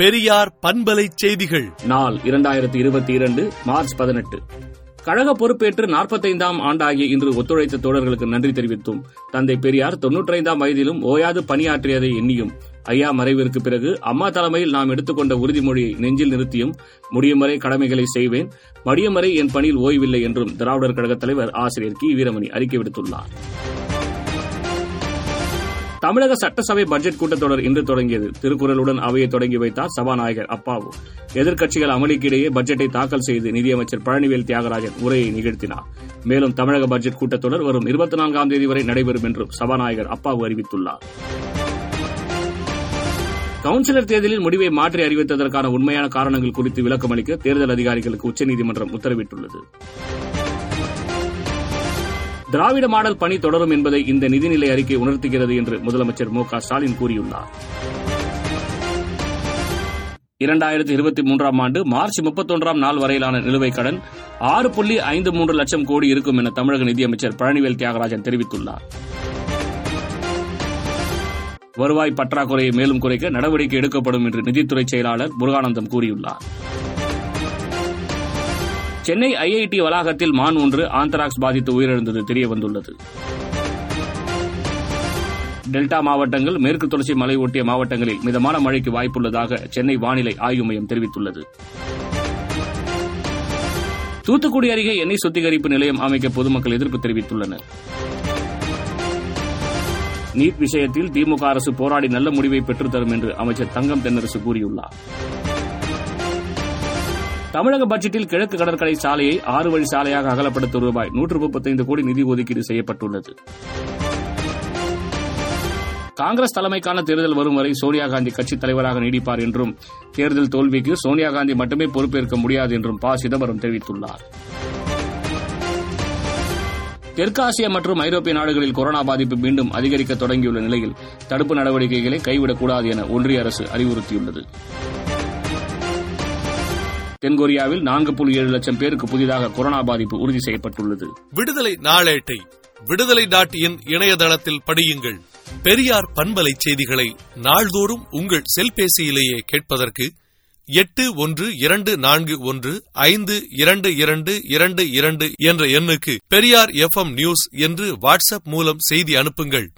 பெரியார் பண்பலை செய்திகள். நாள் இரண்டாயிரத்தி இருபத்தி இரண்டு மார்ச் பதினெட்டு. கழக பொறுப்பேற்று நாற்பத்தைந்தாம் ஆண்டாகிய இன்று ஒத்துழைத்த தோழர்களுக்கு நன்றி தெரிவித்தும் தந்தை பெரியார் தொன்னூற்றைந்தாம் வயதிலும் ஓயாது பணியாற்றியதை எண்ணியும் ஐயா மறைவிற்கு பிறகு அம்மா தலைமையில் நாம் எடுத்துக்கொண்ட உறுதிமொழியை நெஞ்சில் நிறுத்தியும் முடியும் வரை கடமைகளை செய்வேன் மடியும் வரை என் பணியில் ஓய்வில்லை என்றும் திராவிடர் கழக தலைவர் ஆசிரியர் கி வீரமணி அறிக்கை விடுத்துள்ளார். தமிழக சட்டசபை பட்ஜெட் கூட்டத்தொடர் இன்று தொடங்கியது. திருக்குறளுடன் அவையை தொடங்கி வைத்தார் சபாநாயகர் அப்பாவு. எதிர்க்கட்சிகள் அமளிக்கிடையே பட்ஜெட்டை தாக்கல் செய்து நிதியமைச்சர் பழனிவேல் தியாகராஜன் உரையை நிகழ்த்தினார். மேலும் தமிழக பட்ஜெட் கூட்டத்தொடர் வரும் இருபத்தி நான்காம் தேதி வரை நடைபெறும் என்றும் சபாநாயகர் அப்பாவு அறிவித்துள்ளார். கவுன்சிலர் தேர்தலில் முடிவை மாற்றி அறிவித்ததற்கான உண்மையான காரணங்கள் குறித்து விளக்கம் அளிக்க தேர்தல் அதிகாரிகளுக்கு உச்சநீதிமன்றம் உத்தரவிட்டுள்ளது. திராவிட மாடல் பணி தொடரும் என்பதை இந்த நிதிநிலை அறிக்கை உணர்த்துகிறது என்று முதலமைச்சர் மு க ஸ்டாலின் கூறியுள்ளார். இரண்டாயிரத்தி இருபத்தி மூன்றாம் ஆண்டு மார்ச் முப்பத்தொன்றாம் நாள் வரையிலான நிலுவைக் கடன் ஆறு புள்ளி ஐந்து மூன்று லட்சம் கோடி இருக்கும் என தமிழக நிதியமைச்சர் பழனிவேல் தியாகராஜன் தெரிவித்துள்ளார். வருவாய் பற்றாக்குறையை மேலும் குறைக்க நடவடிக்கை எடுக்கப்படும் என்று நிதித்துறை செயலாளர் முருகானந்தம் கூறியுள்ளார். சென்னை ஐஐடி வளாகத்தில் மான் ஒன்று ஆந்தராக்ஸ் பாதித்து உயிரிழந்தது தெரியவந்துள்ளது டெல்டா மாவட்டங்கள் மேற்கு தொடர்ச்சி மலை ஒட்டிய மாவட்டங்களில் மிதமான மழைக்கு வாய்ப்புள்ளதாக சென்னை வானிலை ஆய்வு மையம் தெரிவித்துள்ளது. தூத்துக்குடி அருகே எண்ணெய் சுத்திகரிப்பு நிலையம் அமைக்க பொதுமக்கள் எதிர்ப்பு தெரிவித்துள்ளனர். நீட் விஷயத்தில் திமுக அரசு போராடி நல்ல முடிவை பெற்றுத்தரும் என்று அமைச்சர் தங்கம் தென்னரசு கூறியுள்ளார். தமிழக பட்ஜெட்டில் கிழக்கு கடற்கரை சாலையை ஆறு வழி சாலையாக அகலப்படுத்த ரூபாய் நூற்று முப்பத்தைந்து கோடி நிதி ஒதுக்கீடு செய்யப்பட்டுள்ளது. காங்கிரஸ் தலைமைக்கான தேர்தல் வரும் வரை சோனியா காந்தி கட்சித் தலைவராக நீடிப்பார் என்றும் தேர்தல் தோல்விக்கு சோனியா காந்தி மட்டுமே பொறுப்பேற்க முடியாது என்றும் ப. சிதம்பரம் தெரிவித்துள்ளார். தெற்காசியா மற்றும் ஐரோப்பிய நாடுகளில் கொரோனா பாதிப்பு மீண்டும் அதிகரிக்க தொடங்கியுள்ள நிலையில் தடுப்பு நடவடிக்கைகளை கைவிடக்கூடாது என ஒன்றிய அரசு அறிவுறுத்தியுள்ளது. தென்கொரியாவில் நான்கு புள்ளி ஏழு லட்சம் பேருக்கு புதிதாக கொரோனா பாதிப்பு உறுதி செய்யப்பட்டுள்ளது. விடுதலை நாளேட்டை விடுதலை டாட் இன் இணையதளத்தில் படியுங்கள். பெரியார் பண்பலை செய்திகளை நாள்தோறும் உங்கள் செல்பேசியிலேயே கேட்பதற்கு எட்டு ஒன்று இரண்டு நான்கு ஒன்று ஐந்து இரண்டு இரண்டு இரண்டு இரண்டு என்ற எண்ணுக்கு பெரியார் எஃப் நியூஸ் என்று வாட்ஸ்அப் மூலம் செய்தி அனுப்புங்கள்.